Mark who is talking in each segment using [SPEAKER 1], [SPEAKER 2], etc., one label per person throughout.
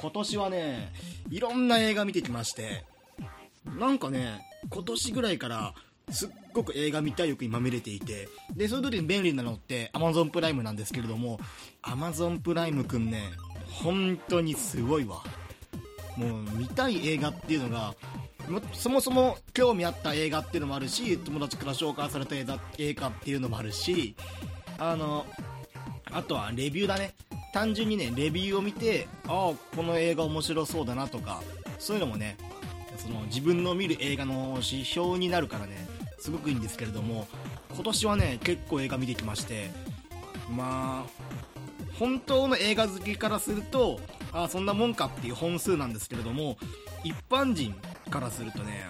[SPEAKER 1] 今年はね、いろんな映画見てきまして、なんかね、今年ぐらいから、すっごく映画見たい欲にまみれていて、で、そういう時に便利なのって Amazon プライムなんですけれども、Amazon プライムくんね、本当にすごいわ。もう見たい映画っていうのが、そもそも興味あった映画っていうのもあるし、友達から紹介された映画っていうのもあるし、あの、あとはレビューだね。単純にね、レビューを見て、ああ、この映画面白そうだなとか、そういうのもね、その自分の見る映画の指標になるからね、すごくいいんですけれども、今年はね、結構映画見てきまして、まあ、本当の映画好きからすると、ああ、そんなもんかっていう本数なんですけれども、一般人からするとね、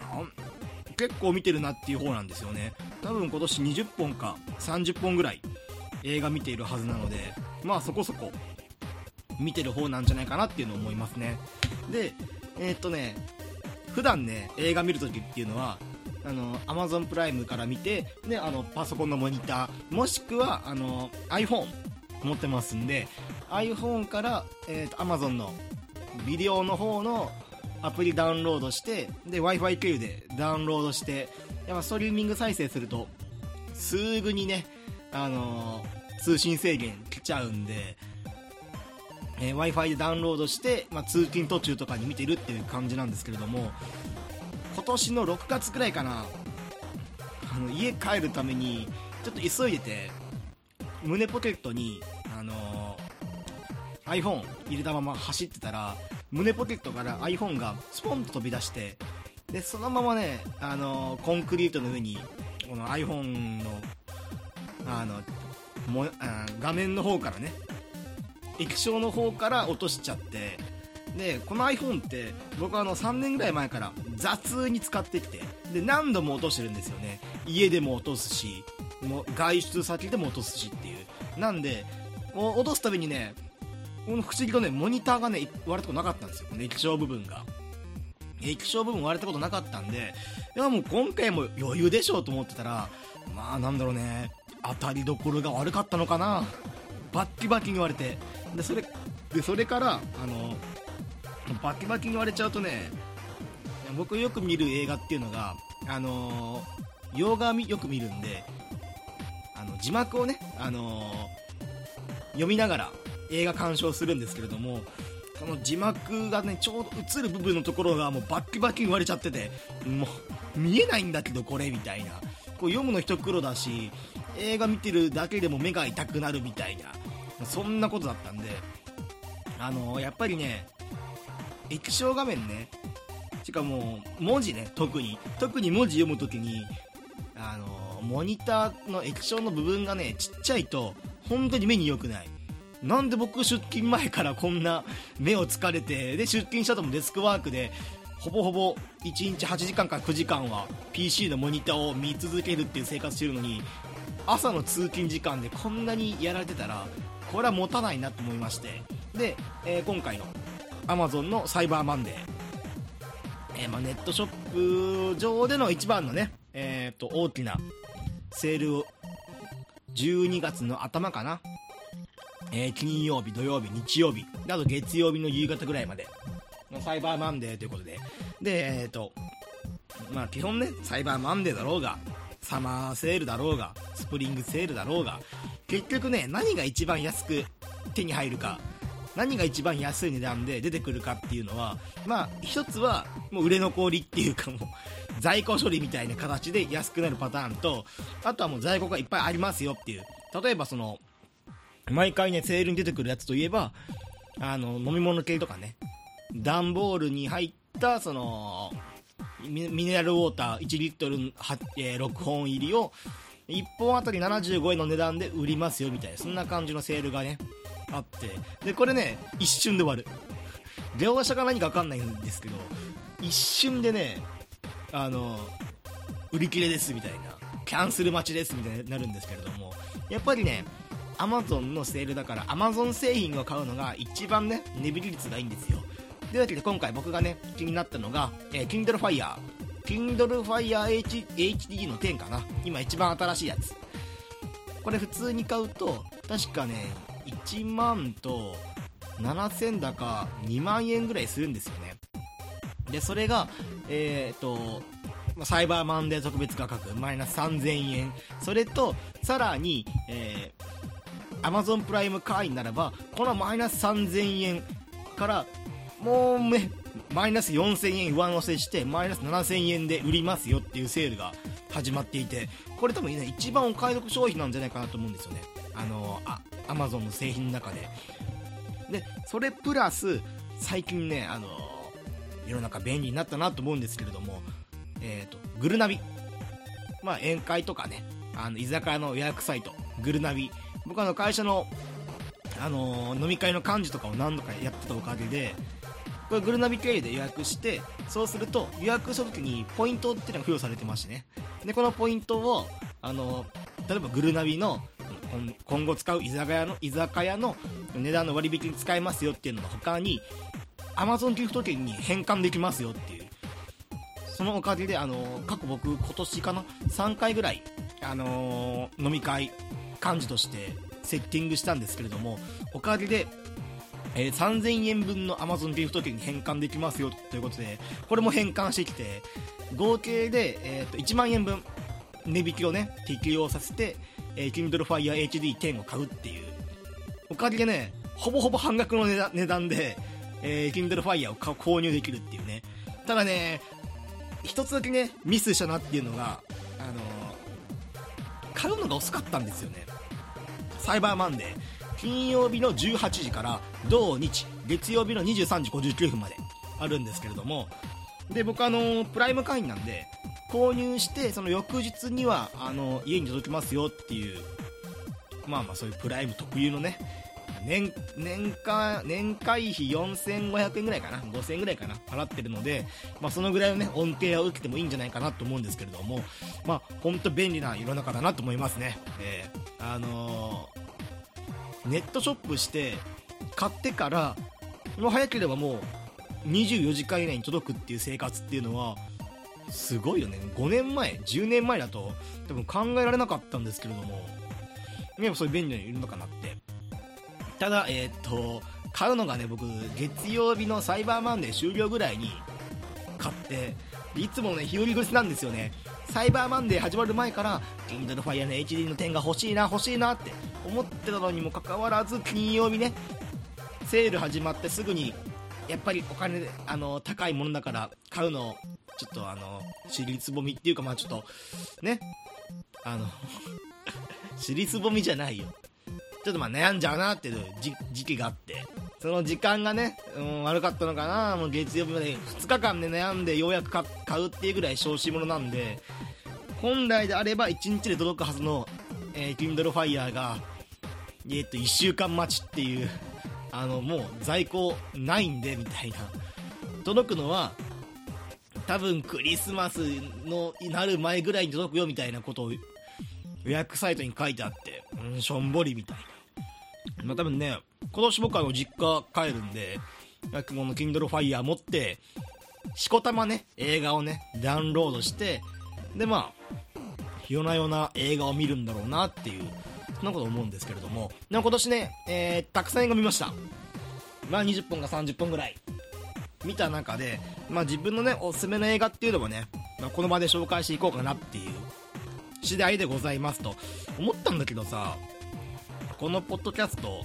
[SPEAKER 1] 結構見てるなっていう方なんですよね。多分今年20本か30本ぐらい映画見ているはずなので、まあそこそこ見てる方なんじゃないかなっていうのを思いますね。で、えーっとね、普段ね、映画見るときっていうのは、あの、Amazon プライムから見て、で、あの、パソコンのモニター、もしくは、あの、iPhone 持ってますんで、iPhone から、えーっと、Amazon のビデオの方のアプリダウンロードして、で、Wi-Fi 経由でダウンロードして、やっぱストリーミング再生すると、すぐにね、あの通信制限来ちゃうんで、えー Wi-Fi でダウンロードして、まあ、通勤途中とかに見てるっていう感じなんですけれども、今年の6月くらいかな、あの家帰るために、ちょっと急いでて、胸ポケットに、あの iPhone 入れたまま走ってたら、胸ポケットから iPhone がスポンと飛び出して、で、そのままね、あのコンクリートの上に、この iPhone の、あの、もあ画面の方からね、液晶の方から落としちゃって、で、この iPhone って、僕はあの3年ぐらい前から雑に使ってきて、で、何度も落としてるんですよね。家でも落とすし、もう外出先でも落とすしっていう。なんで、もう落とすたびにね、この不思議とね、モニターがね、割れたことなかったんですよ。この液晶部分が。液晶部分割れたことなかったんで、いやもう今回も余裕でしょうと思ってたら、まあなんだろうね、当たりどころが悪かったのかな。バッキバキに割れて。で、それ、で、それから、あの、バキバキに割れちゃうとね、僕よく見る映画っていうのが、あの洋画よく見るんで、あの、字幕をね、あの読みながら映画鑑賞するんですけれども、その字幕がね、ちょうど映る部分のところがもうバッキバキに割れちゃってて、もう見えないんだけどこれみたいな。こう読むの一苦労だし、映画見てるだけでも目が痛くなるみたいな、そんなことだったんで、あのやっぱりね、液晶画面ね、しかも文字ね、特に、特に文字読むときに、あのモニターの液晶の部分がね、ちっちゃいと、本当に目に良くない。なんで僕出勤前からこんな目を疲れて、で、出勤した後もデスクワークで、ほぼほぼ1日8時間から9時間は PC のモニターを見続けるっていう生活してるのに、朝の通勤時間でこんなにやられてたら、これは持たないなと思いまして、で、えー今回の Amazon のサイバーマンデー、えーまあ、ネットショップ上での一番のね、えー、と大きなセールを12月の頭かな、えー金曜日、土曜日、日曜日、あと月曜日の夕方ぐらいまでのサイバーマンデーということで、で、えっ、と、まあ基本ね、サイバーマンデーだろうが、サマーセールだろうが、スプリングセールだろうが、結局ね、何が一番安く手に入るか、何が一番安い値段で出てくるかっていうのは、まあ、一つは、もう売れ残りっていうかもう、在庫処理みたいな形で安くなるパターンと、あとはもう在庫がいっぱいありますよっていう。例えばその、毎回ね、セールに出てくるやつといえば、あの、飲み物系とかね、段ボールに入った、その、ミネラルウォーター1リットル、えー6本入りを、1本あたり75円の値段で売りますよみたいな、そんな感じのセールがね、あって。で、これね、一瞬で終わる。両者が何かわかんないんですけど、一瞬でね、あの、売り切れですみたいな、キャンセル待ちですみたいになるんですけれども、やっぱりね、アマゾンのセールだから、アマゾン製品を買うのが一番ね、値引き率がいいんですよ。というわけで今回僕がね、気になったのが、えー Kindle Fire。Kindle Fire H HD の10かな。今一番新しいやつ。これ普通に買うと、確かね、1万と7000だか2万円ぐらいするんですよねでそれがえっ、とサイバーマンデー特別価格マイナス3000円それとさらに、えー、Amazon プライム会員ならばこのマイナス3000円からもうねマイナス4000円上乗せしてマイナス7000円で売りますよっていうセールが始まっていてこれ多分、ね、一番お買い得商品なんじゃないかなと思うんですよね。あのあ Amazon の製品の中で。でそれプラス最近ねあの世の中便利になったなと思うんですけれどもえーと、グルナビ、まあ、宴会とかねあの居酒屋の予約サイトグルナビ。僕あの会社の、あの、飲み会の幹事とかを何度かやってたおかげでこれグルナビ経由で予約してそうすると予約した時にポイントっていうのが付与されてましてね。でこのポイントを、あの、例えばグルナビの今後使う居酒屋の居酒屋の値段の割引に使えますよっていうのが他に Amazon ギフト券に変換できますよっていうそのおかげで、あの過去僕、今年かな、3回ぐらい、あの飲み会、幹事としてセッティングしたんですけれども、おかげで、えー、3000円分の Amazon ギフト券に変換できますよということで、これも変換してきて、合計で、えー、と1万円分、値引きをね、適用させて、えー、Kindle Fire HD10 を買うっていう。おかげでね、ほぼほぼ半額の値段で、えー、Kindle Fire を購入できるっていうね。ただね、一つだけねミスしたなっていうのがあの買うのが遅かったんですよねサイバーマンデー金曜日の18時から土日月曜日の23時59分まであるんですけれどもで僕あのプライム会員なんで購入してその翌日にはあの家に届きますよっていうまあまあそういうプライム特有のね年年間年会費4500円ぐらいかな5000円ぐらいかな払ってるので、まあ、そのぐらいの、ね、恩恵を受けてもいいんじゃないかなと思うんですけれども、まあ、本当便利な世の中だなと思いますね、えー、あの、ネットショップして買ってからもう早ければもう24時間以内に届くっていう生活っていうのはすごいよね5年前10年前だと多分考えられなかったんですけれどもやっぱそういう便利なのいるのかなってただ、えー、っと、買うのがね、僕、月曜日のサイバーマンデー終了ぐらいに買って、いつもね、日和口なんですよね。サイバーマンデー始まる前から、キングドルファイアの HD の点が欲しいな、欲しいなって思ってたのにもかかわらず、金曜日ね、セール始まってすぐに、やっぱりお金、あの、高いものだから買うの、ちょっとあの、尻つぼみっていうか、まあちょっと、ね、あの 尻つぼみじゃないよ。ちょっとまあ悩んじゃうなっていう時期があって、その時間がね、うん、悪かったのかな、もう月曜日まで2日間で悩んでようやく買うっていうぐらい小子者なんで、本来であれば1日で届くはずの、えー、Kindle Fire が、えー、っと、1週間待ちっていう、あの、もう在庫ないんで、みたいな。届くのは、多分クリスマスのなる前ぐらいに届くよみたいなことを予約サイトに書いてあって、うん、しょんぼりみたいな。まあ、多分ね、今年僕は実家帰るんで、この Kindle Fire 持って、しこたまね、映画をね、ダウンロードして、で、まあ、夜な夜な映画を見るんだろうなっていう、そんなこと思うんですけれども、でも今年ね、えー、たくさん映画見ました。まあ20本か30本ぐらい。見た中で、まあ自分のね、おすすめの映画っていうのもね、まあ、この場で紹介していこうかなっていう次第でございますと思ったんだけどさ、このポッドキャスト、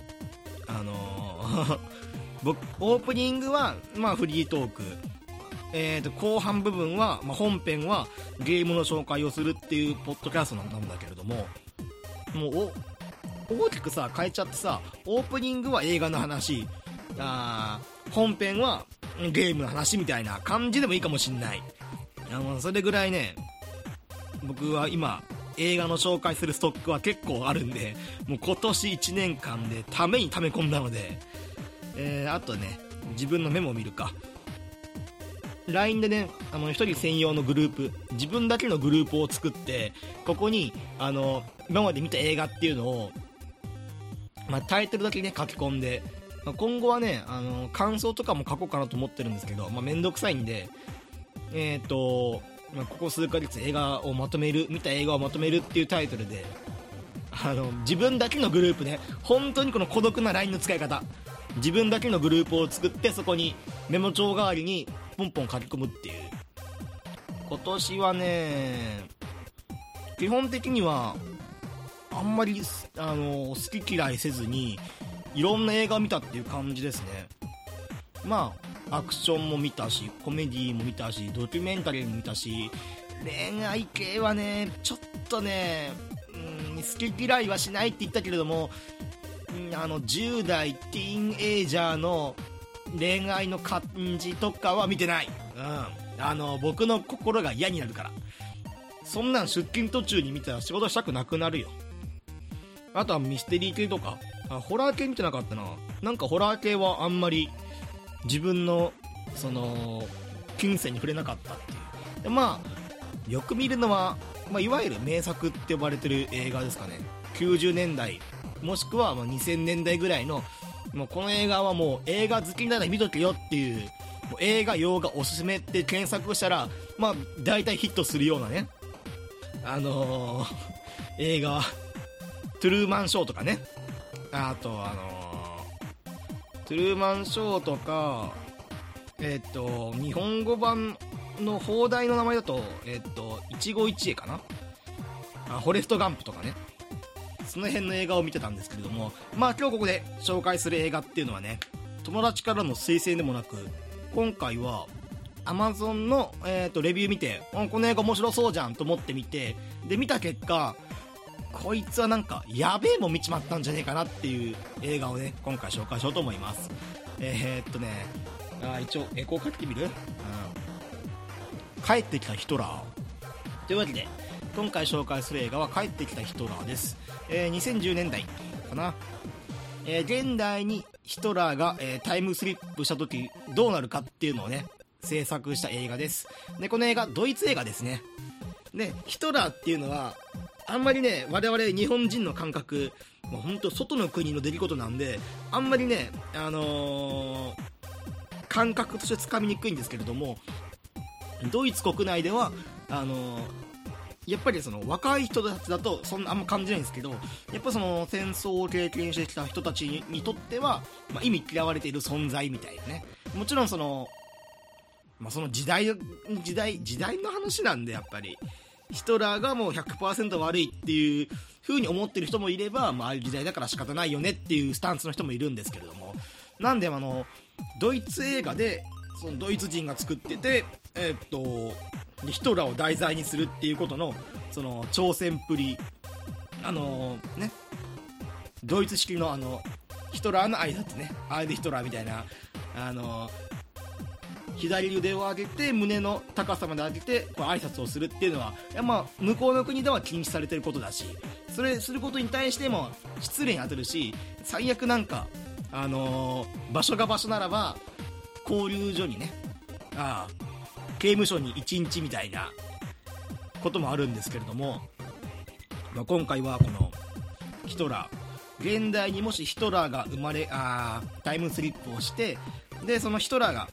[SPEAKER 1] あの、僕、オープニングは、まあ、フリートーク。えーと、後半部分は、まあ、本編はゲームの紹介をするっていうポッドキャストなんだけれども、もうお、大きくさ、変えちゃってさ、オープニングは映画の話、あ本編はゲームの話みたいな感じでもいいかもしんない。あの、それぐらいね、僕は今、映画の紹介するストックは結構あるんで、もう今年1年間でために溜め込んだので、えー、あとね、自分のメモを見るか。LINE でね、あの、一人専用のグループ、自分だけのグループを作って、ここに、あの、今まで見た映画っていうのを、まあ、タイトルだけね、書き込んで、まあ、今後はね、あの、感想とかも書こうかなと思ってるんですけど、まあ、めんどくさいんで、えっ、ー、と、まあ、ここ数ヶ月映画をまとめる見た映画をまとめるっていうタイトルであの自分だけのグループね本当にこの孤独な LINE の使い方。自分だけのグループを作ってそこにメモ帳代わりにポンポン書き込むっていう。今年はね基本的にはあんまりあの好き嫌いせずにいろんな映画を見たっていう感じですね。まあアクションも見たしコメディーも見たしドキュメンタリーも見たし恋愛系はねちょっとねうん好き嫌いはしないって言ったけれどもあの10代ティーンエイジャーの恋愛の感じとかは見てない、うん、あの僕の心が嫌になるから。そんなん出勤途中に見たら仕事したくなくなるよ。あとはミステリー系とか。あホラー系見てなかったな。なんかホラー系はあんまり自分のその金銭に触れなかったっていう。でまあよく見るのは、まあ、いわゆる名作って呼ばれてる映画ですかね。90年代もしくはま2000年代ぐらいのもうこの映画はもう映画好きなら見とけよっていうもう映画洋画おすすめって検索したらまあ大体ヒットするようなね。あのー、映画トゥルーマンショーとかね。あとあの、トゥルーマンショーとかえっ、と日本語版の放題の名前だとえっ、と一期一会かな？あフォレストガンプとかね。その辺の映画を見てたんですけれどもまあ今日ここで紹介する映画っていうのはね友達からの推薦でもなく今回は Amazon の、えーと、レビュー見てこの映画面白そうじゃんと思って見てで見た結果こいつはなんかやべえもん見ちまったんじゃねえかなっていう映画をね今回紹介しようと思います。えー、っとねあ一応エコーかけてみる、うん、帰ってきたヒトラー。というわけで今回紹介する映画は帰ってきたヒトラーです。えー、2010年代かな、えー、現代にヒトラーが、えー、タイムスリップした時どうなるかっていうのをね制作した映画です。でこの映画ドイツ映画ですね。でヒトラーっていうのはあんまりね我々日本人の感覚もう本当外の国の出来事なんであんまりねあのー、感覚としてつかみにくいんですけれどもドイツ国内ではあのーやっぱりその若い人たちだとそんなあんま感じないんですけどやっぱその戦争を経験してきた人たちにとっては、まあ、意味嫌われている存在みたいなね。もちろんその,、まあ、その時代時代時代の話なんでやっぱり。ヒトラーがもう100%悪いっていう風に思ってる人もいれば、まああいう時代だから仕方ないよねっていうスタンスの人もいるんですけれども。なんであのドイツ映画でそのドイツ人が作っててえー、っとヒトラーを題材にするっていうことのその挑戦っぷりあのー、ねドイツ式のあのヒトラーの挨拶ねアイデヒトラーみたいなあのー、左腕を上げて胸の高さまで上げてこう挨拶をするっていうのは、まあ、向こうの国では禁止されてることだしそれすることに対しても失礼に当たるし最悪なんか、あの、場所が場所ならば交流所にねああ刑務所に1日みたいなこともあるんですけれども、まあ、今回はこのヒトラー。現代にもしヒトラーが生まれあタイムスリップをしてでそのヒトラーが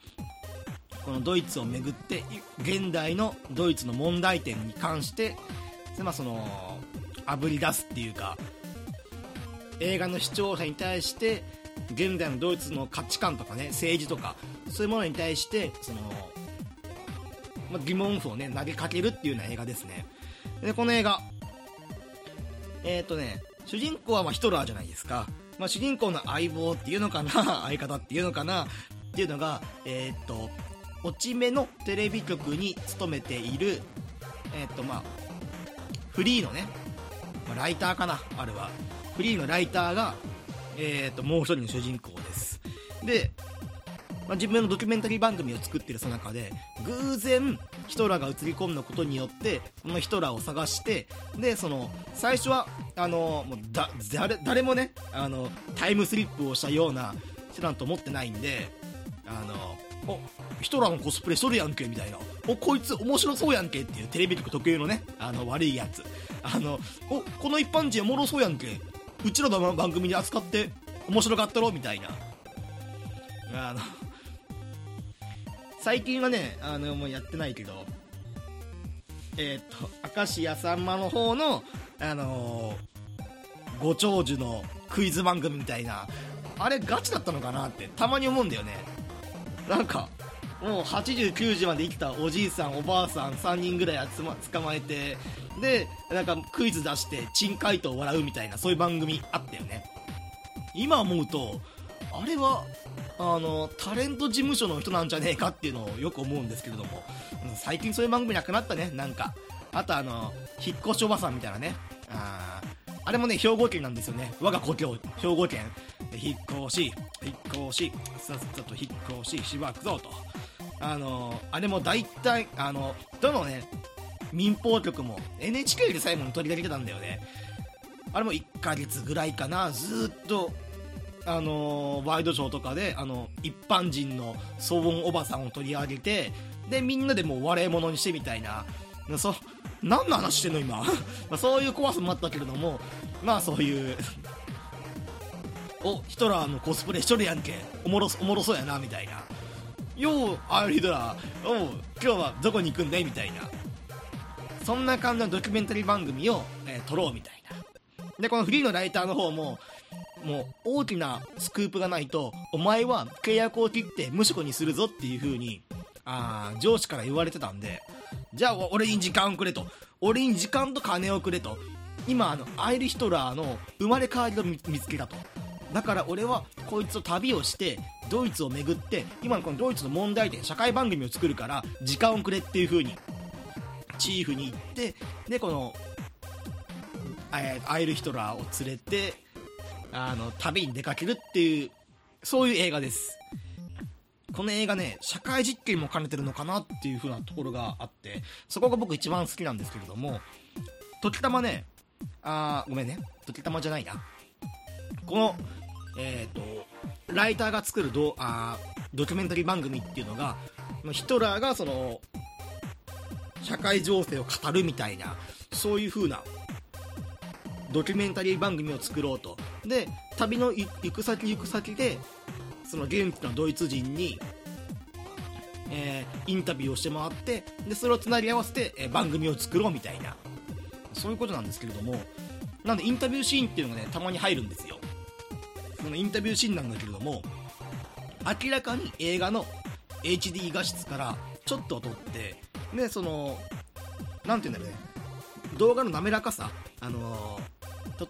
[SPEAKER 1] このドイツを巡って現代のドイツの問題点に関して、まあ、そのあぶり出すっていうか映画の視聴者に対して現代のドイツの価値観とかね政治とかそういうものに対してそのまあ、疑問符をね投げかけるっていうような映画ですね。でこの映画えっ、ー、とね主人公はまヒトラーじゃないですか、まあ、主人公の相棒っていうのかな相方っていうのかなっていうのがえっ、ー、と落ち目のテレビ局に勤めているえっ、ー、とまあフリーのね、まあ、ライターかなあれは。フリーのライターがえっ、ともう一人の主人公です。でまあ、自分のドキュメンタリー番組を作ってるその中で偶然ヒトラーが映り込んだことによってこのヒトラーを探してでその最初はあのもうだ誰誰もねあのタイムスリップをしたような人なんと思ってないんであのおヒトラーのコスプレしとるやんけみたいな。おこいつ面白そうやんけっていうテレビ局特有のねあの悪いやつ。あのおこの一般人おもろそうやんけ。うちらの番組に扱って面白かったろみたいな。あの最近はねあのもうやってないけどえっ、と明石家さんまの方のあのー、ご長寿のクイズ番組みたいな。あれガチだったのかなってたまに思うんだよね。なんかもう80、90まで生きたおじいさん、おばあさん3人ぐらい集ま捕まえてでなんかクイズ出して珍回答を笑うみたいなそういう番組あったよね。今思うとあれはあのタレント事務所の人なんじゃねえかっていうのをよく思うんですけれども最近そういう番組なくなったねなんか。あとあの引っ越しおばさんみたいなね。ああれもね兵庫県なんですよね。我が故郷兵庫県。引っ越し引っ越しさっさと引っ越ししばくぞと。あのあれも大体あのどのね民放局も NHK で最後に取り上げてたんだよね。あれも1ヶ月ぐらいかな。ずっとあのワイドショーとかであの一般人の騒音おばさんを取り上げてでみんなでもう笑い物にしてみたいな。そ何の話してんの今？ま そういう怖さもあったけれどもまあそういうおヒトラーのコスプレしとるやんけ。おもろおもろそうやなみたいな。ようアイルヒトラー。おう今日はどこに行くんだいみたいな。そんな感じのドキュメンタリー番組を、えー撮ろうみたいな。でこのフリーのライターの方ももう大きなスクープがないとお前は契約を切って無職にするぞっていう風にあ上司から言われてたんでじゃあ俺に時間をくれと。俺に時間と金をくれと。今あのアイルヒトラーの生まれ変わりを見つけたと。だから俺はこいつと旅をしてドイツを巡って今のこのドイツの問題点社会番組を作るから時間をくれっていう風にチーフに行ってでこのアイルヒトラーを連れてあの旅に出かけるっていうそういう映画です。この映画ね社会実験も兼ねてるのかなっていう風なところがあってそこが僕一番好きなんですけれども時たまねあーごめんね。時たまじゃないな。このえっ、とライターが作るドあドキュメンタリー番組っていうのがヒトラーがその社会情勢を語るみたいなそういう風なドキュメンタリー番組を作ろうと。で旅の行く先行く先でその現地のドイツ人に、えーインタビューをしてもらってでそれをつなぎ合わせて、えー番組を作ろうみたいな。そういうことなんですけれどもなんでインタビューシーンっていうのがねたまに入るんですよ。そのインタビューシーンなんだけれども明らかに映画の HD 画質からちょっと撮ってでそのなんていうんだろうね。動画の滑らかさ。あのー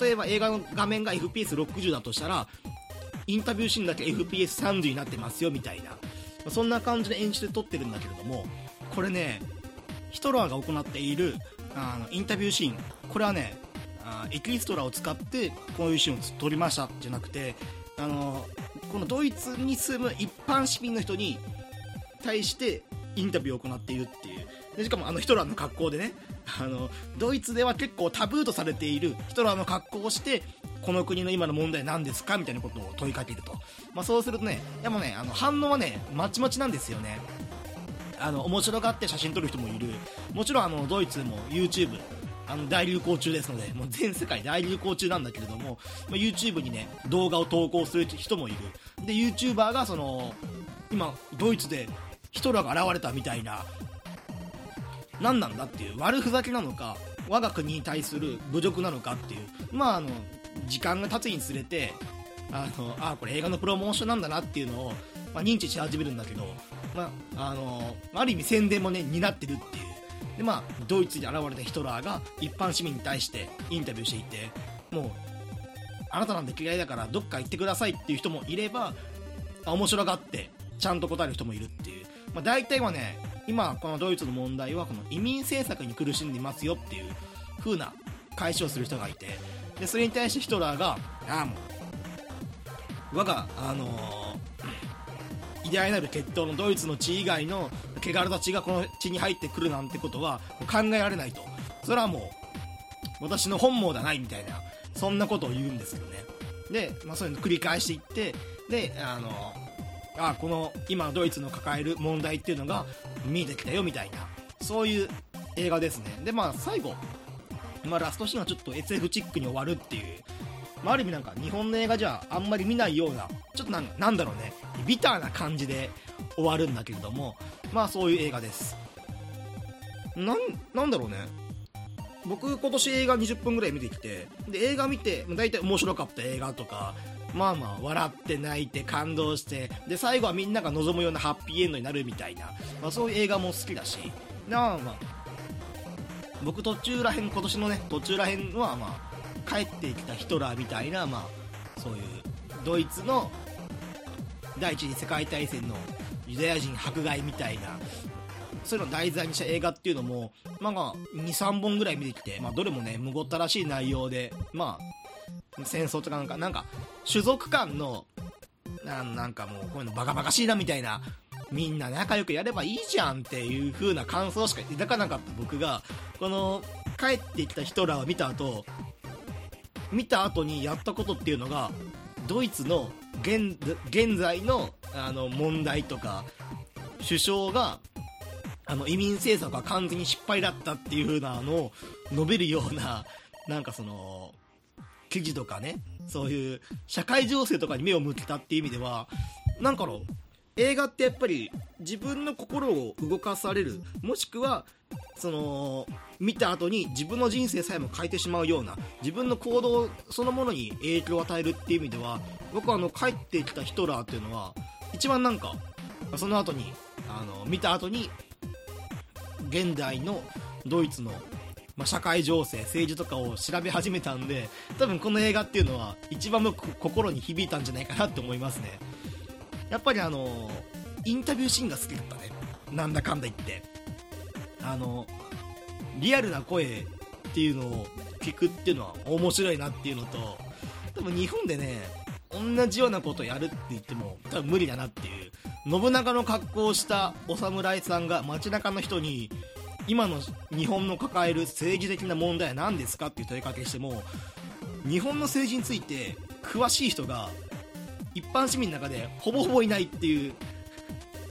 [SPEAKER 1] 例えば映画の画面が FPS60 だとしたらインタビューシーンだけ FPS30 になってますよみたいなまそんな感じで演出で撮ってるんだけれどもこれねヒトラーが行っているあのインタビューシーンこれはねあエキストラを使ってこういうシーンを撮りましたじゃなくてあのこのドイツに住む一般市民の人に対してインタビューを行っているっていう。でしかもあのヒトラーの格好でねあのドイツでは結構タブーとされているヒトラーの格好をしてこの国の今の問題何ですか？みたいなことを問いかけると、まあ、そうするとねでもねあの反応はねまちまちなんですよね。あの面白がって写真撮る人もいる。もちろんあのドイツも YouTube あの大流行中ですのでもう全世界大流行中なんだけれども、まあ、YouTube にね動画を投稿する人もいる。で YouTuber がその今ドイツでヒトラーが現れたみたいな何なんだっていう悪ふざけなのか我が国に対する侮辱なのかっていう。まああの時間が経つにつれてあのあこれ映画のプロモーションなんだなっていうのを、まあ、認知し始めるんだけど、まあ、あのある意味宣伝もね担ってるっていう。でまあドイツに現れたヒトラーが一般市民に対してインタビューしていてもうあなたなんて嫌いだからどっか行ってくださいっていう人もいれば面白がってちゃんと答える人もいるっていう、まあ、大体はね今このドイツの問題はこの移民政策に苦しんでいますよっていう風な解消する人がいてでそれに対してヒトラーがああもう我があのー偉大なる血統のドイツの地以外の汚れた血がこの地に入ってくるなんてことは考えられないと。それはもう私の本望ではないみたいなそんなことを言うんですよね。で、まあ、そういうの繰り返していってであのあこの今ドイツの抱える問題っていうのが見えてきたよみたいな。そういう映画ですね。でまあ最後、まあ、ラストシーンはちょっと SF チックに終わるっていう。まあ、ある意味なんか日本の映画じゃあんまり見ないようなちょっとなんだろうね。ビターな感じで終わるんだけれどもまあそういう映画です。なんなんだろうね。僕今年映画20分ぐらい見てきてで映画見て大体面白かった映画とかまあまあ笑って泣いて感動してで最後はみんなが望むようなハッピーエンドになるみたいな、まあ、そういう映画も好きだし。なあまあ僕途中らへん今年のね途中らへんはまあ帰ってきたヒトラーみたいなまあそういうドイツの第一次世界大戦のユダヤ人迫害みたいなそういうのを題材にした映画っていうのも、まあ、23本ぐらい見てきて、まあ、どれもねむごったらしい内容でまあ戦争とかなんかなんか種族間のなんかもうこういうのバカバカしいなみたいなみんな仲良くやればいいじゃんっていう風な感想しか抱かなかった僕がこの帰ってきたヒトラーを見た後見た後にやったことっていうのがドイツの現現在のあの問題とか首相があの移民政策が完全に失敗だったっていう風なのを述べるようななんかその記事とかねそういう社会情勢とかに目を向けたっていう意味ではなんかの映画ってやっぱり自分の心を動かされる。もしくはその見た後に自分の人生さえも変えてしまうような自分の行動そのものに影響を与えるっていう意味では僕はあの帰ってきたヒトラーっていうのは一番なんかその後にあの見た後に現代のドイツの、まあ、社会情勢政治とかを調べ始めたんで多分この映画っていうのは一番僕心に響いたんじゃないかなって思いますね。やっぱりあのインタビューシーンが好きだったね。なんだかんだ言って。あのリアルな声っていうのを聞くっていうのは面白いなっていうのと多分日本でね同じようなことやるって言っても多分無理だなっていう信長の格好をしたお侍さんが街中の人に今の日本の抱える政治的な問題は何ですかっていう問いかけしても日本の政治について詳しい人が一般市民の中でほぼほぼいないっていう。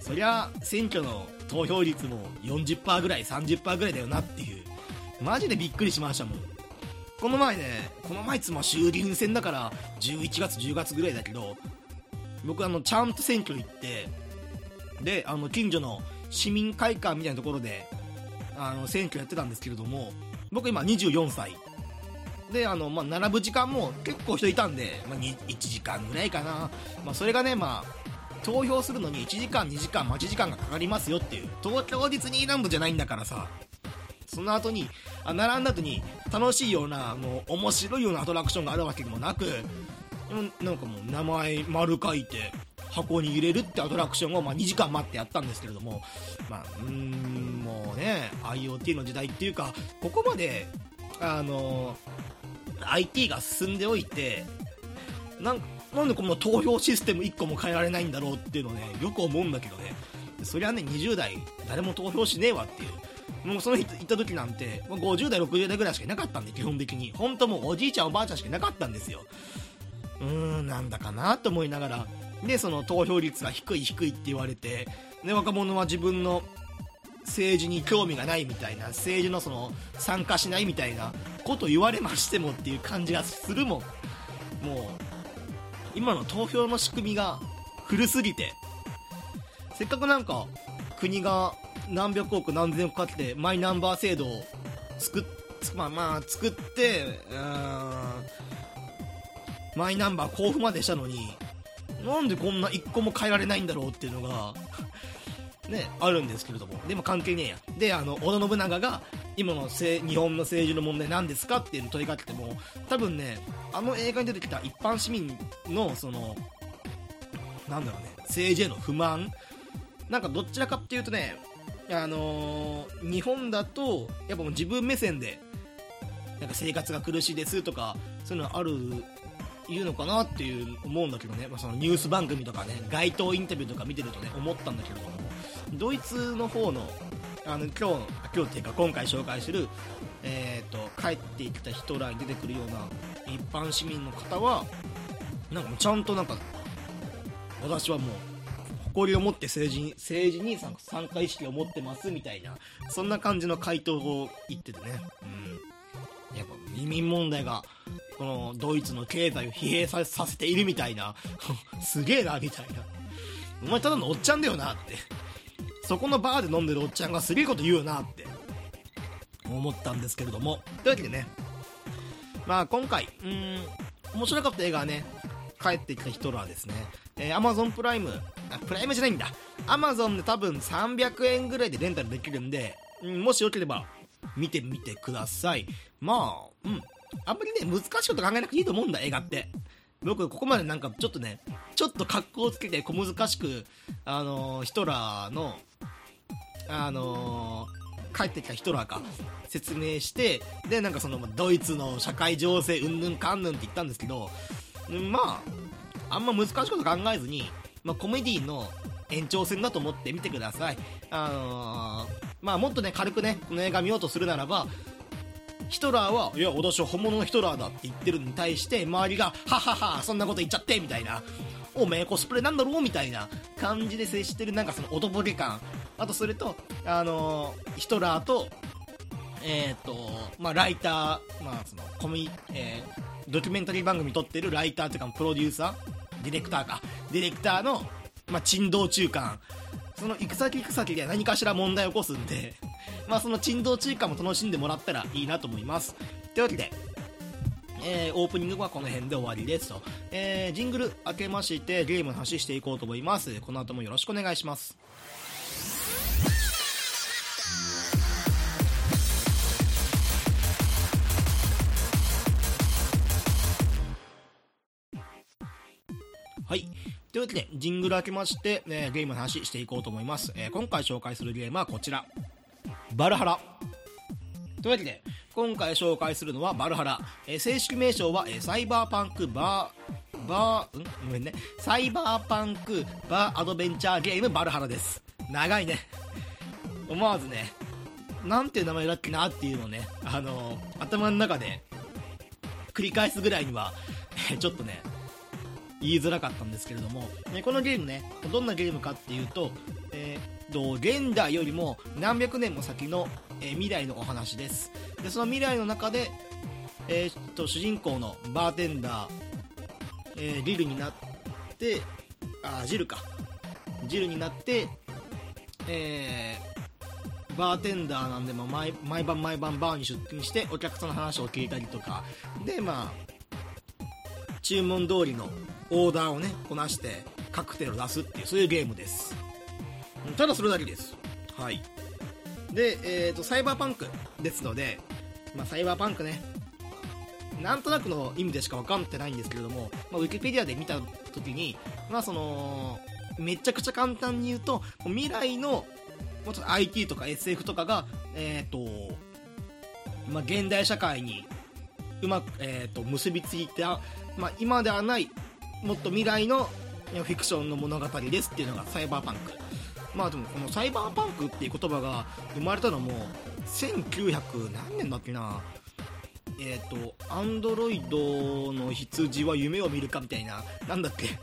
[SPEAKER 1] そりゃ選挙の投票率も40%ぐらい30%ぐらいだよなっていう。マジでびっくりしましたもん。この前ねこの前いつも衆議院選だから11月10月ぐらいだけど僕あのちゃんと選挙行ってであの近所の市民会館みたいなところであの選挙やってたんですけれども僕今24歳。であの、まあ、並ぶ時間も結構人いたんで、まあ、1時間ぐらいかな、まあ、それがね、まあ、投票するのに1時間2時間待ち時間がかかりますよっていう。東京ディズニーランドじゃないんだからさ。その後にあ並んだ後に楽しいようなもう面白いようなアトラクションがあるわけでもなくなんかもう名前丸書いて箱に入れるってアトラクションをま2時間待ってやったんですけれどもまあうーんもうね IoT の時代っていうかここまであの IT が進んでおいてなんなんでこの投票システム1個も変えられないんだろうっていうのをねよく思うんだけどね。そりゃね20代誰も投票しねえわっていう。もうその日行った時なんて50代60代ぐらいしかいなかったんで基本的に。本当もうおじいちゃんおばあちゃんしかいなかったんですよ。うーんなんだかなと思いながら。でその投票率が低い低いって言われて。で若者は自分の政治に興味がないみたいな政治のその参加しないみたいなこと言われましてもっていう感じがするもん。もう今の投票の仕組みが古すぎて。せっかくなんか国が何百億何千億かけてマイナンバー制度を作っまあまあ作ってマイナンバー交付までしたのになんでこんな1個も変えられないんだろうっていうのがね、あるんですけれども、でも関係ねえや。で、あの、織田信長が、今の日本の政治の問題何ですかっていうのを問いかけても、多分ね、あの映画に出てきた一般市民の、その、なんだろうね、政治への不満、なんかどちらかっていうとね、あのー、日本だと、やっぱもう自分目線で、なんか生活が苦しいですとか、そういうのある言うのかなっていう思うんだけどね、まあ、そのニュース番組とかね街頭インタビューとか見てるとね思ったんだけども。ドイツの方のあの今日今日っていうか今回紹介してる、えーと、帰ってきた人らに出てくるような一般市民の方はなんかちゃんとなんか私はもう誇りを持って政治に政治に参加意識を持ってますみたいなそんな感じの回答を言っててね、うん、やっぱ移民問題がこのドイツの経済を疲弊させているみたいな。すげえなみたいな。お前ただのおっちゃんだよなって。そこのバーで飲んでるおっちゃんがすげえこと言うなって思ったんですけれどもというわけでねまあ今回うん面白かった映画はね帰ってきたヒトラーですね。えー、Amazon プライム、あ、プライムじゃないんだ。Amazon で多分300円ぐらいでレンタルできるんで、ん、もしよければ見てみてください。まあ、うん。あんまりね、難しいこと考えなくていいと思うんだ、映画って。僕、ここまでなんかちょっとね、ちょっと格好つけて小難しく、あのー、ヒトラーの、あのー、帰ってきたヒトラーか、説明して、で、なんかその、ドイツの社会情勢うんぬんかんぬんって言ったんですけど、まあ、あんま難しいこと考えずに、まあ、コメディの延長戦だと思って見てください。あのー、まあ、もっとね、軽くね、この映画見ようとするならば、ヒトラーは、いや、私は本物のヒトラーだって言ってるのに対して、周りが、ははは、そんなこと言っちゃって、みたいな。おめえコスプレなんだろうみたいな感じで接してる、なんかその、おとぼけ感。あと、それと、あの、ヒトラーと、えっ、ー、と、まあ、ライター、まあ、その、コミ、えー、ドキュメンタリー番組撮ってるライターというか、プロデューサー？ディレクターか。ディレクターの、まあ、珍道中間。その行く先行く先で何かしら問題を起こすんで、まあ、その珍道中間も楽しんでもらったらいいなと思います。というわけで、えー、オープニングはこの辺で終わりですと。えー、ジングル開けましてゲームの話していこうと思います。この後もよろしくお願いします。はい。というわけで、ジングル開けまして、えゲームの話していこうと思います。えー、今回紹介するゲームはこちら。バルハラ。というわけで、今回紹介するのはバルハラ。えー、正式名称は、えー、サイバーパンクバー、バー、ん？ごめんね。サイバーパンクバーアドベンチャーゲームバルハラです。長いね。思わずね、なんていう名前だっけなっていうのをね、あのー、頭の中で繰り返すぐらいには、えちょっとね、言いづらかったんですけれども、ね、このゲームね、どんなゲームかっていうと、えー、と現代よりも何百年も先の、えー、未来のお話です。で、その未来の中で、えー、と主人公のバーテンダー、えー、リルになって、あ、ジルか。ジルになって、えー、バーテンダーなんで、まあ、毎毎晩毎晩バーに出勤してお客さんの話を聞いたりとかでまあ注文通りのオーダーをねこなしてカクテルを出すっていうそういうゲームですただそれだけです。はい。で、えーと、サイバーパンクですので、まあ、サイバーパンクね。なんとなくの意味でしか分かってないんですけれども、まあ、ウィキペディアで見た時に、まあ、そのめちゃくちゃ簡単に言うと未来のもっと IT とか SF とかが、えーとまあ、現代社会にうまく、えーと結びついたまあ、今ではないもっと未来のフィクションの物語ですっていうのがサイバーパンクまあでもこのサイバーパンクっていう言葉が生まれたのも1900何年だっけな。えっ、ー、とアンドロイドの羊は夢を見るかみたいななんだっけ。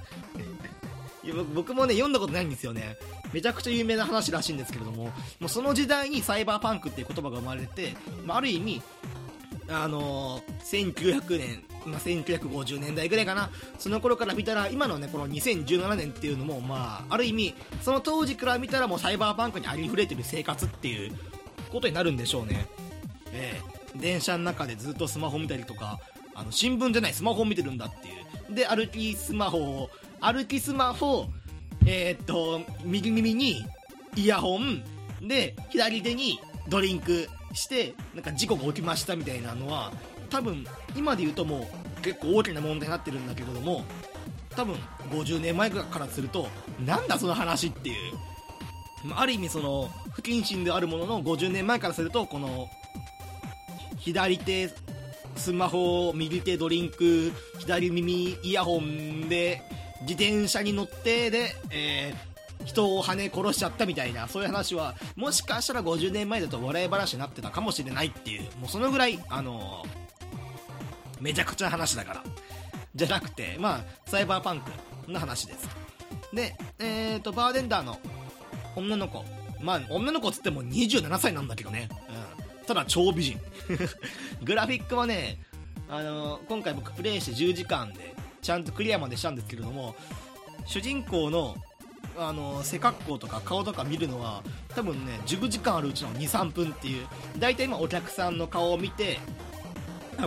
[SPEAKER 1] 僕もね読んだことないんですよね。めちゃくちゃ有名な話らしいんですけれどももうその時代にサイバーパンクっていう言葉が生まれて、まあ、ある意味あのー、1900年まあ、1950年代ぐらいかな。その頃から見たら今のねこの2017年っていうのもまあある意味その当時から見たらもうサイバーパンクにありふれてる生活っていうことになるんでしょうね。ええ。電車の中でずっとスマホ見たりとかあの新聞じゃないスマホ見てるんだっていう。で歩きスマホを歩きスマホえー、っと右耳にイヤホンで左手にドリンクしてなんか事故が起きましたみたいなのは多分今で言うともう結構大きな問題になってるんだけれども多分50年前からするとなんだその話っていう。ある意味その不謹慎であるものの50年前からするとこの左手スマホ右手ドリンク左耳イヤホンで自転車に乗ってで、えー、人を跳ね殺しちゃったみたいなそういう話はもしかしたら50年前だと笑い話になってたかもしれないっていうもうそのぐらいあのめちゃくちゃな話だから。じゃなくて、まあ、サイバーパンクの話です。で、えっ、ー、と、バーデンダーの女の子。まあ、女の子っつっても27歳なんだけどね。うん。ただ超美人。グラフィックはね、あの、今回僕プレイして10時間で、ちゃんとクリアまでしたんですけれども、主人公の、あの、背格好とか顔とか見るのは、多分ね、10時間あるうちの2、3分っていう、大体今お客さんの顔を見て、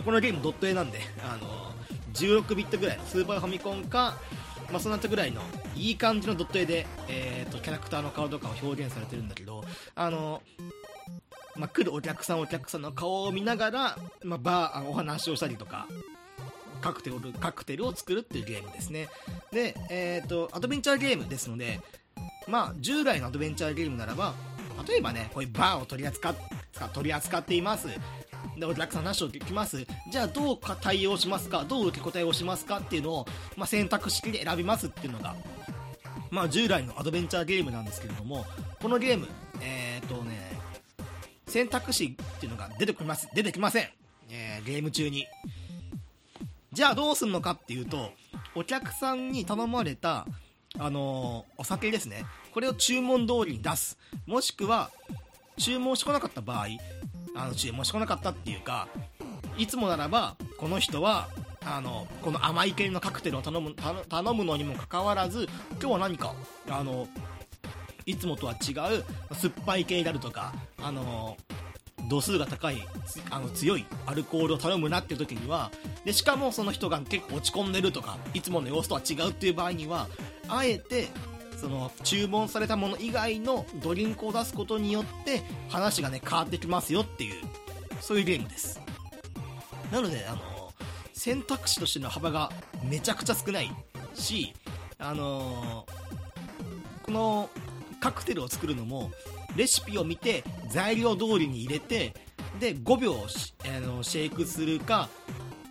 [SPEAKER 1] このゲームドット絵なんで、あの16ビットぐらいスーパーファミコンか、まあ、その後ぐらいのいい感じのドット絵で、えーと、キャラクターの顔とかを表現されてるんだけどあのまあ、来るお客さんお客さんの顔を見ながら、まあ、バーお話をしたりとか。カクテルカクテルを作るっていうゲームですね。で、えーと、アドベンチャーゲームですので、まあ、従来のアドベンチャーゲームならば例えばねこういうバーを取り扱っ取り扱っています。でお客さん話を聞きます。じゃあどうか対応しますか？どう受け答えをしますかっていうのを、まあ、選択式で選びますっていうのが、まあ、従来のアドベンチャーゲームなんですけれどもこのゲームえっ、ー、とね選択肢っていうのが出てきます出てきません、えー、ゲーム中に。じゃあどうすんのかっていうとお客さんに頼まれたあのー、お酒ですね。これを注文通りに出す。もしくは注文してこなかった場合あの注文してこなかったっていうかいつもならばこの人はあのこの甘い系のカクテルを頼む頼むのにもかかわらず今日は何かあのいつもとは違う酸っぱい系であるとかあの度数が高いあの強いアルコールを頼むなっていう時にはでしかもその人が結構落ち込んでるとかいつもの様子とは違うっていう場合にはあえてその注文されたもの以外のドリンクを出すことによって話がね変わってきますよっていうそういうゲームです。なのであの選択肢としての幅がめちゃくちゃ少ないしあのこのカクテルを作るのもレシピを見て材料通りに入れてで5秒あのシェイクするか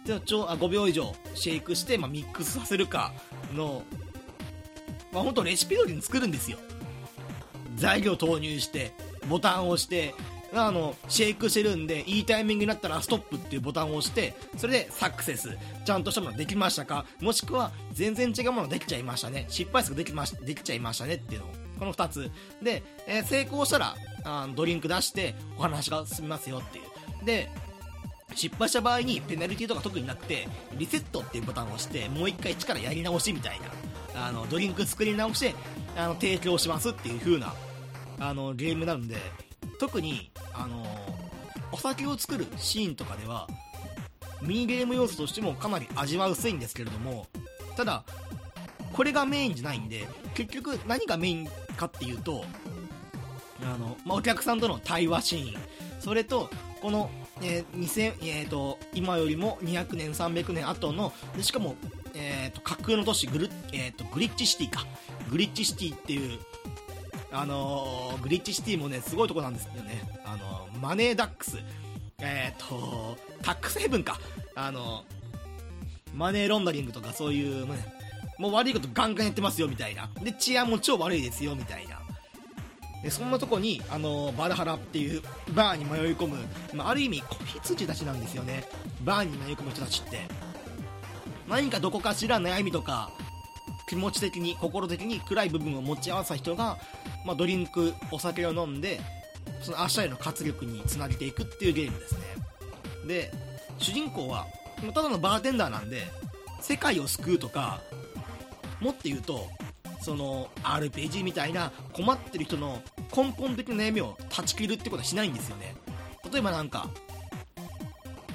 [SPEAKER 1] でちょあ5秒以上シェイクして、まあ、ミックスさせるかの、まあ、本当レシピ通りに作るんですよ。材料投入してボタンを押してあのシェイクしてるんでいいタイミングになったらストップっていうボタンを押してそれでサクセス。ちゃんとしたものできましたか？もしくは全然違うものできちゃいましたね。失敗数ができましできちゃいましたねっていうのをこの2つ。で、えー、成功したらあドリンク出してお話が進みますよっていう。で失敗した場合にペナルティとか特になくてリセットっていうボタンを押してもう一回一からやり直しみたいなあのドリンク作り直してあの提供しますっていう風なあのゲームなんで特にあのお酒を作るシーンとかではミニゲーム要素としてもかなり味は薄いんですけれどもただこれがメインじゃないんで結局何がメインかっていうとあの、まあ、お客さんとの対話シーン。それとこの、えー2000えーと、今よりも200年300年後のでしかも、えーと、架空の都市グル、えーと、グリッチシティか。グリッチシティっていうあの、グリッチシティもねすごいとこなんですよね、あの、マネーダックス。えっ、とタックスヘブンか。あのマネーロンダリングとかそういう、ね、もう悪いことガンガンやってますよみたいな。で治安も超悪いですよみたいな。でそんなとこに、あのバルハラっていうバーに迷い込む、まあ、ある意味子羊たちなんですよね。バーに迷い込む人たちって。何かどこかしら悩みとか気持ち的に心的に暗い部分を持ち合わせた人が、まあ、ドリンクお酒を飲んでその明日への活力につなげていくっていうゲームですね。で主人公はただのバーテンダーなんで世界を救うとかもっと言うとその RPG みたいな困ってる人の根本的な悩みを断ち切るってことはしないんですよね。例えばなんか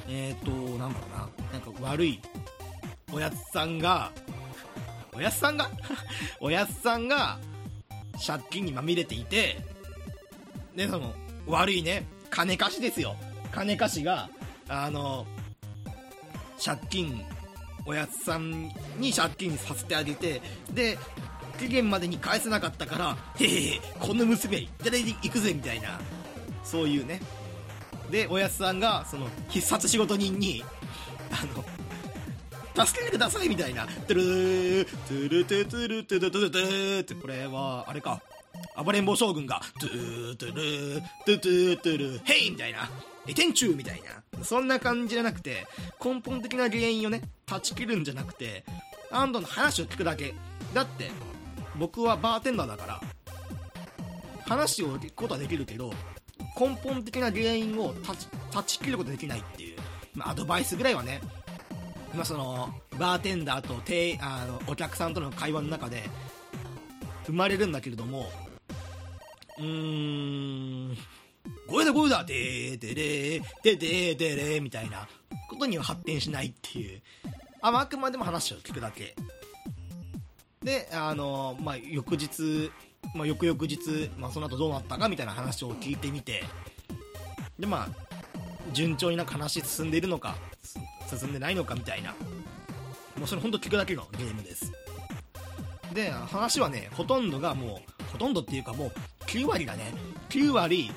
[SPEAKER 1] えっ、ー、となんだろうな。なんか悪いおやつさんがおやつさんが？おやつさんが 借金にまみれていてでその悪いね金貸しですよ。金貸しがあの借金おやつさんに借金させてあげてで期限までに返せなかったからへへへこの娘いただいて行くぜみたいなそういうね。でおやつさんがその必殺仕事人にあの助けてくださいみたいなトゥルートゥルトゥトゥルトゥルトゥルトゥってこれはあれか暴れん坊将軍がトゥートゥルートゥトゥトゥルヘイみたいなえ天誅みたいな。そんな感じじゃなくて根本的な原因をね断ち切るんじゃなくて安藤の話を聞くだけ。だって僕はバーテンダーだから話を聞くことはできるけど根本的な原因を断ち切ることできないっていう、まあ、アドバイスぐらいはね、ま、そのバーテンダーとてあのお客さんとの会話の中で生まれるんだけれどもうーんこれだこれだてーてれーててーてれーみたいなことには発展しないっていうああくまでも話を聞くだけであのまあ翌日、まあ、翌々日、まあ、その後どうなったかみたいな話を聞いてみてでまあ順調になんか話進んでいるのか進んでないのかみたいなもうそれ本当聞くだけのゲームですで話はねほとんどがもうほとんどっていうかもう9割がね9割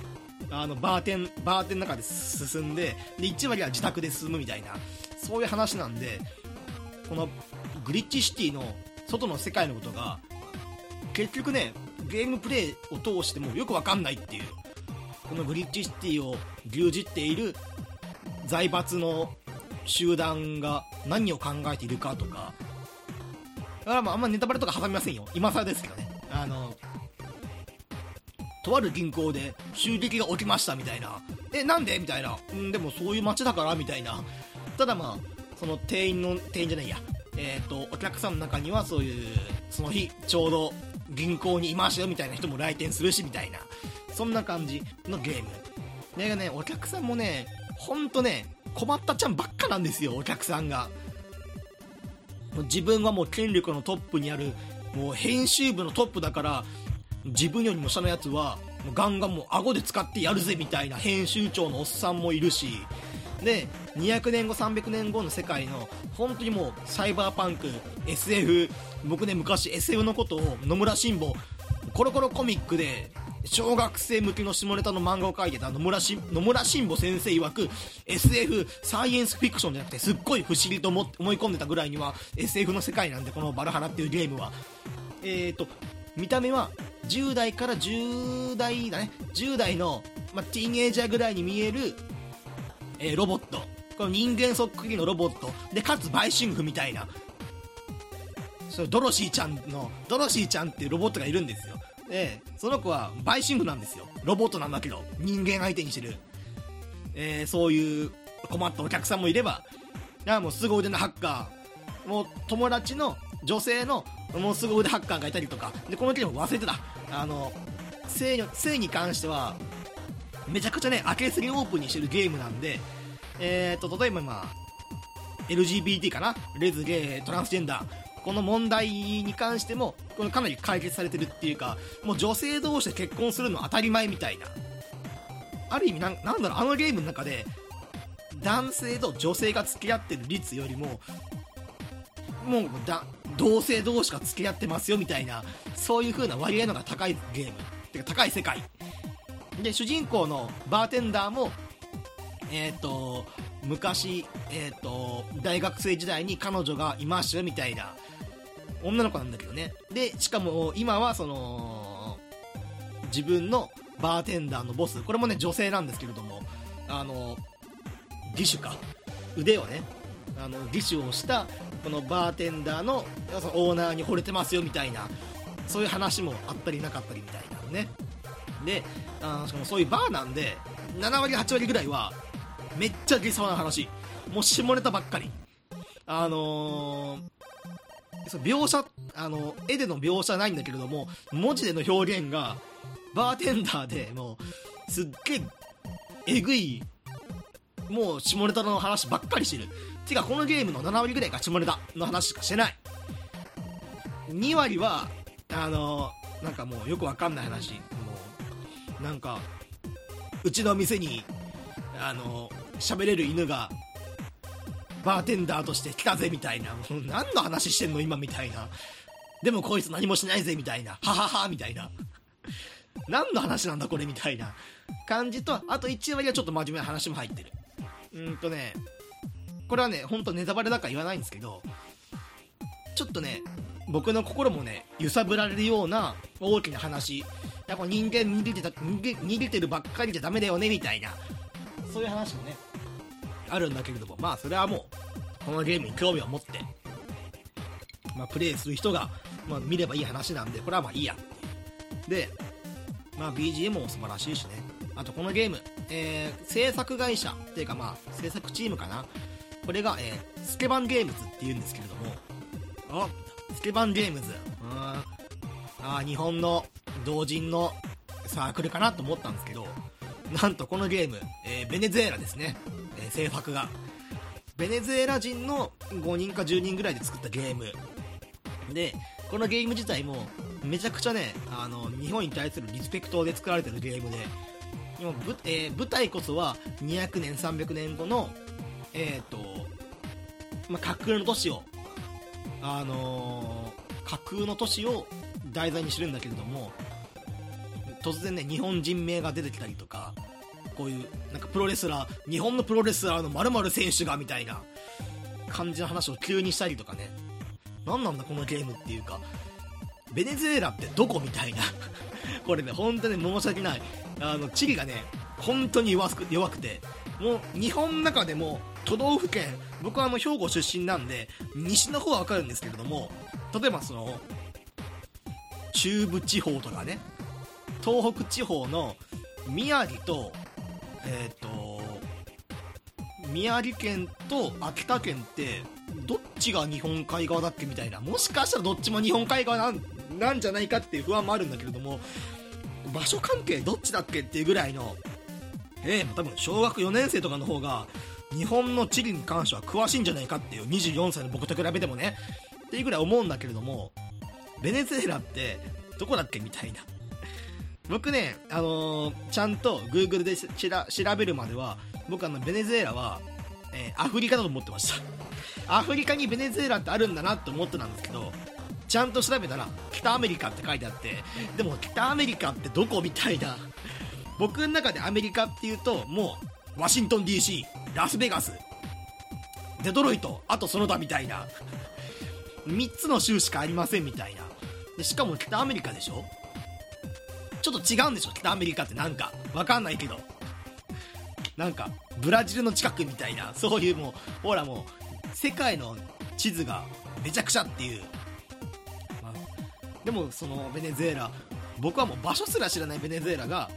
[SPEAKER 1] あのバーテンバーテンの中で進んでで1割は自宅で進むみたいなそういう話なんでこのグリッチシティの外の世界のことが結局ねゲームプレイを通してもよくわかんないっていうこのグリッチシティを牛耳っている財閥の集団が何を考えているかとかだからまああんまネタバレとか挟みませんよ。今更ですけどね。あのとある銀行で襲撃が起きましたみたいな。えなんで？みたいな。うんでもそういう街だからみたいな。ただまあその店員の店員じゃないや。えっ、ー、とお客さんの中にはそういうその日ちょうど銀行にいましたよみたいな人も来店するしみたいな。そんな感じのゲーム。でねお客さんもねほんとね困ったちゃんばっかなんですよお客さんが。自分はもう権力のトップにあるもう編集部のトップだから自分よりも下のやつはもうガンガンもう顎で使ってやるぜみたいな編集長のおっさんもいるしで200年後300年後の世界の本当にもうサイバーパンク SF 僕ね昔 SF のことを野村新保コロコロコミックで小学生向けの下ネタの漫画を描いてた野村し野村新保先生曰く SF サイエンスフィクションじゃなくてすっごい不思議と思思い込んでたぐらいには SF の世界なんでこのバルハラっていうゲームは。えーと見た目は10代から10代だね。10代の、まあ、ティーンエイジャーぐらいに見える、えー、ロボット。この人間そっくりのロボット。でかつバイシングみたいな。それドロシーちゃんのドロシーちゃんっていうロボットがいるんですよ。でその子はバイシングなんですよ。ロボットなんだけど人間相手にしてる、えー、そういう困ったお客さんもいれば。いやもう凄腕のハッカー。もう友達の女性のもう凄腕ハッカーがいたりとか。でこの件も忘れてた。あの性性に関してはめちゃくちゃね開けすぎオープンにしてるゲームなんでえーと例えばまあ LGBT かな？レズゲートランスジェンダー。この問題に関してもこのかなり解決されてるっていうかもう女性同士で結婚するの当たり前みたいな。ある意味なんなんだろうあのゲームの中で男性と女性が付き合ってる率よりももうだ同性同士が付き合ってますよみたいなそういう風な割合のが高いゲーム。てか高い世界。で主人公のバーテンダーもえっ、ー、と昔、えーと、大学生時代に彼女がいましたよみたいな女の子なんだけどね。でしかも今はその自分のバーテンダーのボス。これもね女性なんですけれどもあのディッシュか。腕をねあのディッシュをしたこのバーテンダーのオーナーに惚れてますよみたいなそういう話もあったりなかったりみたいなねで。あしかもそういうバーなんで7割8割ぐらいはめっちゃ下世話な話。もう下ネタばっかり。あのーその描写あの絵での描写ないんだけれども文字での表現がバーテンダーでもうすっげええぐいもう下ネタの話ばっかりしてる。てかこのゲームの7割ぐらいが下ネタの話しかしてない2割はあのなんかもうよくわかんない話もうなんかうちの店にあの喋れる犬がバーテンダーとして来たぜみたいな、もう何の話してんの今みたいな。でもこいつ何もしないぜみたいな。はははみたいな。何の話なんだこれみたいな感じと、あと1割はちょっと真面目な話も入ってる。うんとね、これはね、ほんとネタバレだから言わないんですけど、ちょっとね、僕の心もね、揺さぶられるような大きな話。やっぱ人間逃げてた、逃げてるばっかりじゃダメだよねみたいな。そういう話もね、あるんだけれども、まあそれはもう、このゲームに興味を持って、まあプレイする人が、まあ見ればいい話なんで、これはまあいいや。で、まあ BGM も素晴らしいしね。あとこのゲーム、えー、制作会社っていうかまあ制作チームかな。これが、えー、スケバンゲームズって言うんですけれども、あ、スケバンゲームズ。うん。あ日本の同人のサークルかなと思ったんですけど、なんとこのゲーム、えー、ベネズエラですね。えー、制作が。ベネズエラ人の5人か10人ぐらいで作ったゲームでこのゲーム自体もめちゃくちゃねあの日本に対するリスペクトで作られてるゲームででもぶ、えー舞台こそは200年300年後のえっ、と、まあ、架空の都市をあのー架空の都市を題材にしてるんだけれども突然ね日本人名が出てきたりとかこういうなんかプロレスラー日本のプロレスラーの〇〇選手がみたいな感じの話を急にしたりとかね。何なんだこのゲームっていうかベネズエラってどこみたいな。これね本当に申し訳ない。あの地理がね本当に弱く弱くてもう日本の中でも都道府県僕はあの兵庫出身なんで西の方は分かるんですけれども例えばその中部地方とかね東北地方の宮城とえっ、と宮城県と秋田県ってどっちが日本海側だっけみたいなもしかしたらどっちも日本海側なんじゃないかっていう不安もあるんだけれども場所関係どっちだっけっていうぐらいのええ多分小学4年生とかの方が日本の地理に関しては詳しいんじゃないかっていう24歳の僕と比べてもね。っていうぐらい思うんだけれどもベネズエラってどこだっけみたいな。僕ね、あのーちゃんと Google で調べるまでは僕あのベネズエラは、えーアフリカだと思ってました。アフリカにベネズエラってあるんだなって思ってたんですけどちゃんと調べたら北アメリカって書いてあってでも北アメリカってどこみたいな。僕の中でアメリカっていうともうワシントン DC ラスベガスデトロイトあとその他みたいな3つの州しかありませんみたいな。でしかも北アメリカでしょ？ちょっと違うんでしょ？北アメリカってなんか。わかんないけど。なんかブラジルの近くみたいな。そういうもうほらもう世界の地図がめちゃくちゃっていう、まあでもそのベネズエラ僕はもう場所すら知らないベネズエラが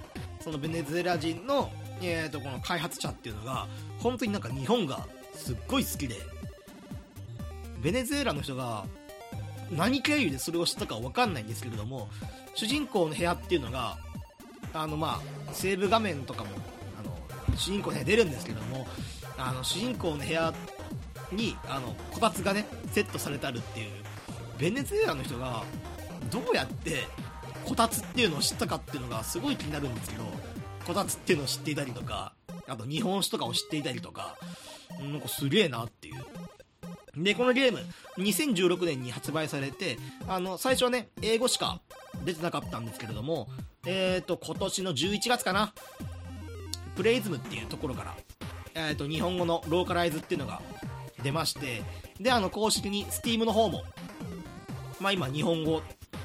[SPEAKER 1] そのベネズエラ人の、えー、とこの開発者っていうのが本当になんか日本がすっごい好きでベネズエラの人が何経由でそれを知ったか分かんないんですけれども主人公の部屋っていうのがあのまあセーブ画面とかもあの主人公の部屋出るんですけどもあの主人公の部屋にあのこたつがねセットされてあるっていうベネズエラの人がどうやってこたつっていうのを知ったかっていうのがすごい気になるんですけどこたつっていうのを知っていたりとかあと日本酒とかを知っていたりとかなんかすげえなっていう。で、このゲーム、2016年に発売されて、あの、最初はね、英語しか出てなかったんですけれども、えっ、と、今年の11月かな、プレイズムっていうところから、えっ、と、日本語のローカライズっていうのが出まして、で、あの、公式に Steam の方も、まあ今、日本語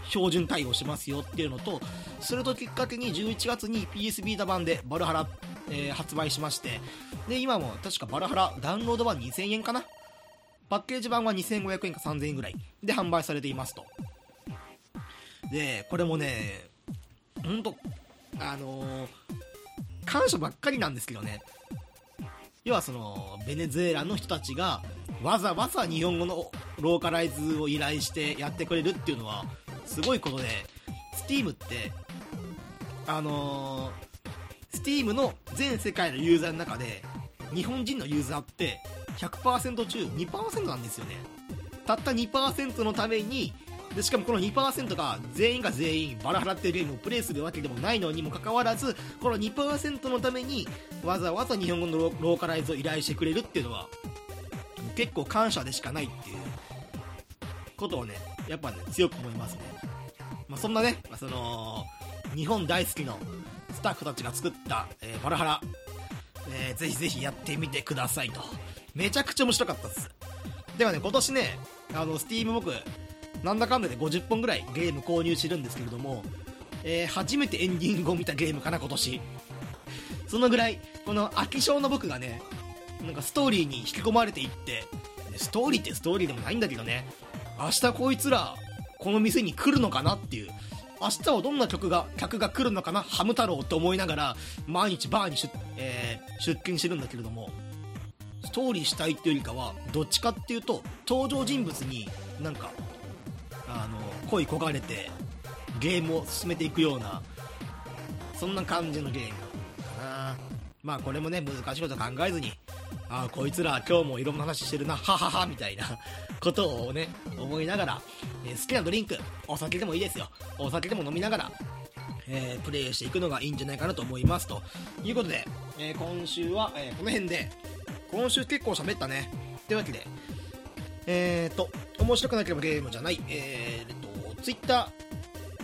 [SPEAKER 1] 標準対応しますよっていうのと、それときっかけに11月に PS ビータ版でバルハラ、えー発売しまして、で、今も確かバルハラダウンロード版2000円かな？パッケージ版は2500円か3000円ぐらいで販売されていますと。で、これもね、ほんと、あのー感謝ばっかりなんですけどね。要はその、ベネズエラの人たちが、わざわざ日本語のローカライズを依頼してやってくれるっていうのは、すごいことで、Steam って、あのー、Steam の全世界のユーザーの中で、日本人のユーザーって、100%中2%なんですよね。たった2%のためにでしかもこの2%が全員が全員バラハラっていうゲームをプレイするわけでもないのにもかかわらずこの2%のためにわざわざ日本語のロローカライズを依頼してくれるっていうのは結構感謝でしかないっていうことをねやっぱね強く思いますね、まあ、そんなね、まあその日本大好きのスタッフたちが作った、えーバラハラえーぜひぜひやってみてくださいと。めちゃくちゃ面白かったです。ではね、今年ね、あの、スティーム僕、なんだかんだで50本ぐらいゲーム購入してるんですけれども、えー初めてエンディングを見たゲームかな、今年。そのぐらい、この飽き性の僕がね、なんかストーリーに引き込まれていって、ストーリーってストーリーでもないんだけどね、明日こいつら、この店に来るのかなっていう、明日はどんな曲が、客が来るのかな、ハム太郎って思いながら、毎日バーに出,、えー出勤してるんだけれども、ストーリーしたいっていうよりかは、どっちかっていうと、登場人物になんか、あの、恋焦がれて、ゲームを進めていくような、そんな感じのゲームかな。まあこれもね、難しいこと考えずに、ああこいつら今日もいろんな話してるなはははみたいなことをね思いながら、えー好きなドリンクお酒でもいいですよ。お酒でも飲みながらえープレイしていくのがいいんじゃないかなと思いますと。いうことで、えー今週は、えーこの辺で今週結構喋ったね。というわけでえーと面白くなければゲームじゃないえーとツイッタ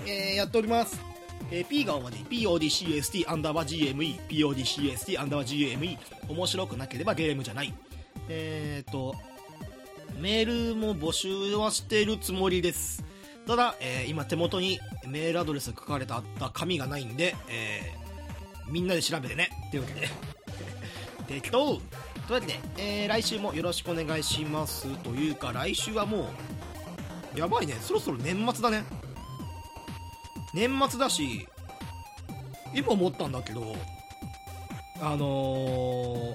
[SPEAKER 1] ー、えーやっております。えー P がまで PODCST アンダーバー GME PODCST アンダーバー GME 面白くなければゲームじゃない。えーとメールも募集はしてるつもりです。ただ、えー今手元にメールアドレス書かれてあった紙がないんで、えーみんなで調べてね。というわけで。適当というわけで、えー来週もよろしくお願いします。というか来週はもうやばいね。そろそろ年末だね。年末だし今思ったんだけどあのー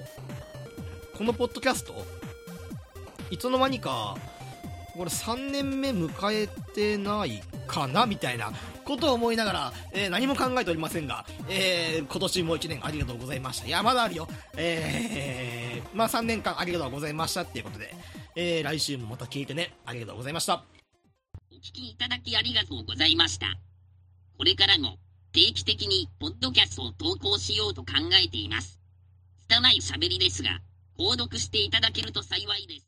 [SPEAKER 1] このポッドキャストいつの間にかこれ3年目迎えてないかなみたいなことを思いながら、えー何も考えておりませんが、えー今年も1年ありがとうございました。いやまだあるよ。えーまあ3年間ありがとうございましたっていうことで、えー来週もまた聞いてね。ありがとうございました。
[SPEAKER 2] お聞きいただきありがとうございました。これからも定期的にポッドキャストを投稿しようと考えています。拙い喋りですが、購読していただけると幸いです。